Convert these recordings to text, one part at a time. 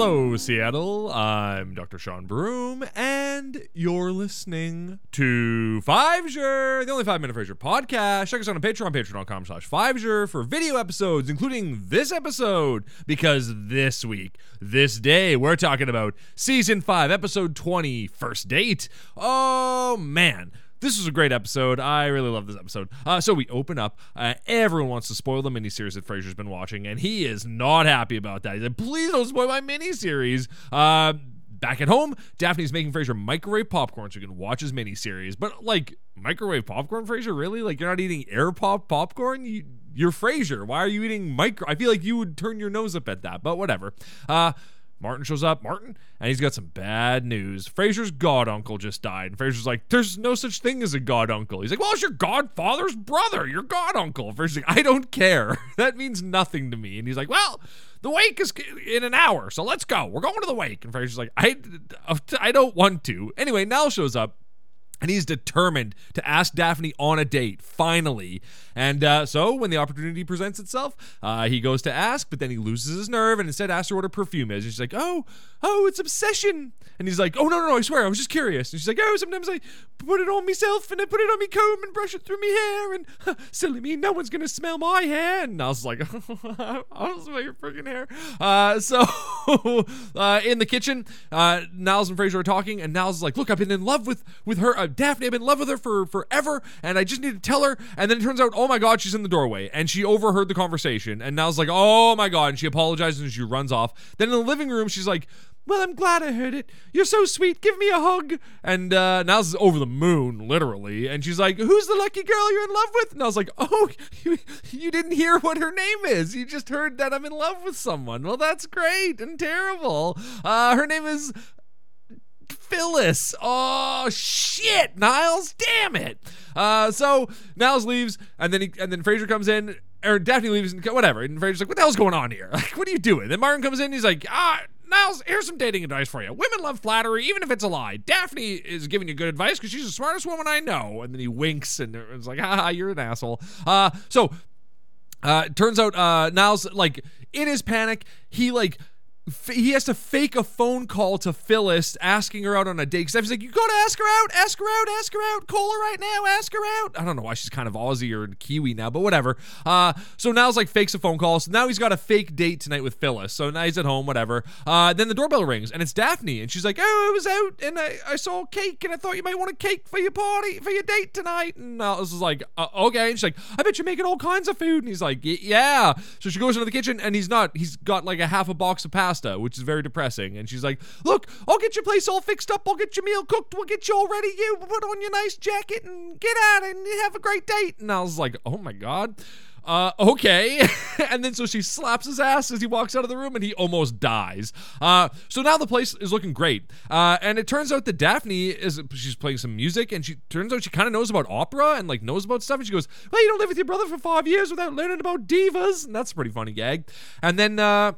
Hello, Seattle. I'm Dr. Sean Broom, and you're listening to Fivesier, the only five minute Frasier podcast. Check us out on Patreon, patreon.com slash Fivesier for video episodes, including this episode, because this week, this day, we're talking about season five, episode 20, First Date. Oh, man. This was a great episode. I really love this episode. Uh, so we open up. Uh, everyone wants to spoil the miniseries that Frasier's been watching, and he is not happy about that. He said, "Please don't spoil my miniseries." Uh, back at home, Daphne's making Frasier microwave popcorn so he can watch his miniseries. But like microwave popcorn, Frasier, really? Like you're not eating air pop popcorn? You you're Frasier. Why are you eating micro? I feel like you would turn your nose up at that, but whatever. Uh, Martin shows up, Martin, and he's got some bad news. Frasier's god uncle just died. And Frasier's like, There's no such thing as a god uncle. He's like, Well, it's your godfather's brother, your god uncle. Frasier's like, I don't care. that means nothing to me. And he's like, Well, the wake is in an hour, so let's go. We're going to the wake. And Frasier's like, I, I don't want to. Anyway, Niles shows up. And he's determined to ask Daphne on a date, finally. And uh, so, when the opportunity presents itself, uh, he goes to ask, but then he loses his nerve and instead asks her what her perfume is. And she's like, Oh, oh, it's obsession. And he's like, Oh, no, no, no, I swear, I was just curious. And she's like, Oh, sometimes I put it on myself and I put it on me comb and brush it through me hair. And huh, silly me, no one's going to smell my hair. And I was like, I'll smell your freaking hair. Uh, so, uh, in the kitchen, uh, Niles and Frasier are talking, and Niles is like, Look, I've been in love with, with her. Uh, Daphne, I've been in love with her for forever, and I just need to tell her. And then it turns out, oh my God, she's in the doorway, and she overheard the conversation. And Niles like, oh my God, and she apologizes and she runs off. Then in the living room, she's like, well, I'm glad I heard it. You're so sweet. Give me a hug. And uh, is over the moon, literally. And she's like, Who's the lucky girl you're in love with? And I was like, Oh, you, you didn't hear what her name is. You just heard that I'm in love with someone. Well, that's great and terrible. Uh, her name is Phyllis. Oh shit, Niles! Damn it. Uh, so Niles leaves, and then he, and then Frasier comes in, or Daphne leaves, and whatever. And Frasier's like, "What the hell's going on here? Like, what are you doing?" Then Martin comes in, he's like, "Ah." Niles, here's some dating advice for you. Women love flattery, even if it's a lie. Daphne is giving you good advice because she's the smartest woman I know. And then he winks and it's like, ha, you're an asshole. Uh, so, uh, it turns out, uh, Niles, like, in his panic, he, like, he has to fake a phone call to Phyllis asking her out on a date. Because he's like, you gotta ask her out, ask her out, ask her out, call her right now, ask her out. I don't know why she's kind of Aussie or Kiwi now, but whatever. Uh, so Niles like fakes a phone call. So now he's got a fake date tonight with Phyllis. So now he's at home, whatever. Uh, then the doorbell rings and it's Daphne, and she's like, oh, I was out and I, I saw cake and I thought you might want a cake for your party for your date tonight. And Niles is like, uh, okay. And she's like, I bet you're making all kinds of food. And he's like, yeah. So she goes into the kitchen and he's not. He's got like a half a box of pasta which is very depressing. And she's like, Look, I'll get your place all fixed up. I'll get your meal cooked. We'll get you all ready. You put on your nice jacket and get out and have a great date. And I was like, Oh my God. Uh, okay. and then so she slaps his ass as he walks out of the room and he almost dies. Uh, so now the place is looking great. Uh, and it turns out that Daphne is, she's playing some music and she turns out she kind of knows about opera and like knows about stuff. And she goes, Well, you don't live with your brother for five years without learning about divas. And that's a pretty funny gag. And then, uh,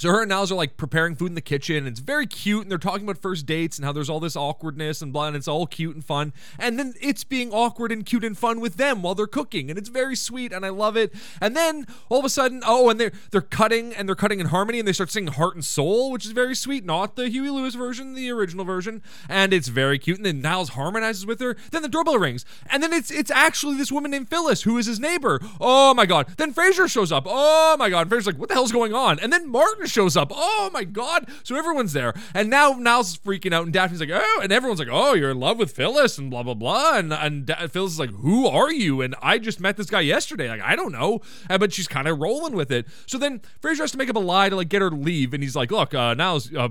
so her and Niles are like preparing food in the kitchen. And it's very cute, and they're talking about first dates and how there's all this awkwardness and blah, and it's all cute and fun. And then it's being awkward and cute and fun with them while they're cooking, and it's very sweet, and I love it. And then all of a sudden, oh, and they're they're cutting and they're cutting in harmony, and they start singing "Heart and Soul," which is very sweet, not the Huey Lewis version, the original version, and it's very cute. And then Niles harmonizes with her. Then the doorbell rings, and then it's it's actually this woman named Phyllis who is his neighbor. Oh my god! Then Frasier shows up. Oh my god! And Frasier's like, what the hell's going on? And then Martin shows up. Oh my god! So everyone's there, and now Niles is freaking out, and Daphne's like, oh, and everyone's like, oh, you're in love with Phyllis, and blah blah blah, and and da- Phyllis is like, who are you? And I just met this guy yesterday. Like I don't know, uh, but she's kind of rolling with it. So then Frasier has to make up a lie to like get her to leave, and he's like, look, uh, Niles, uh,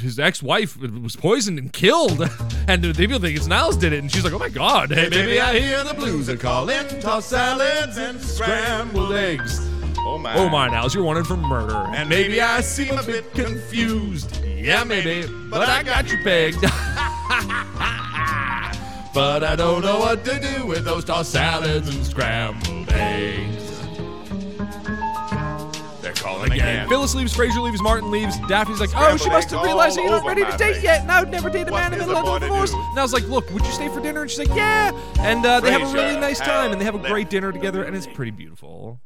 his ex-wife was poisoned and killed, and they people think it's Niles did it, and she's like, oh my god, hey baby, I hear the blues are calling, toss salads and scrambled eggs. Oh my. Oh my, Niles, you're wanted for murder. And maybe I seem a bit confused. Yeah, maybe, but I got you pegged. but I don't know what to do with those tossed salads and scrambled eggs. They're calling again. Phyllis leaves, Frasier leaves, Martin leaves. Daphne's like, oh, Scrambled she must have realized that you're not over ready my to date face. yet. And I would never date a What man in the is middle of a to divorce. do? And I was like, look, would you stay for dinner? And she's like, yeah. And uh, they have a really Frasier nice time, and they have a great dinner together, and it's pretty beautiful.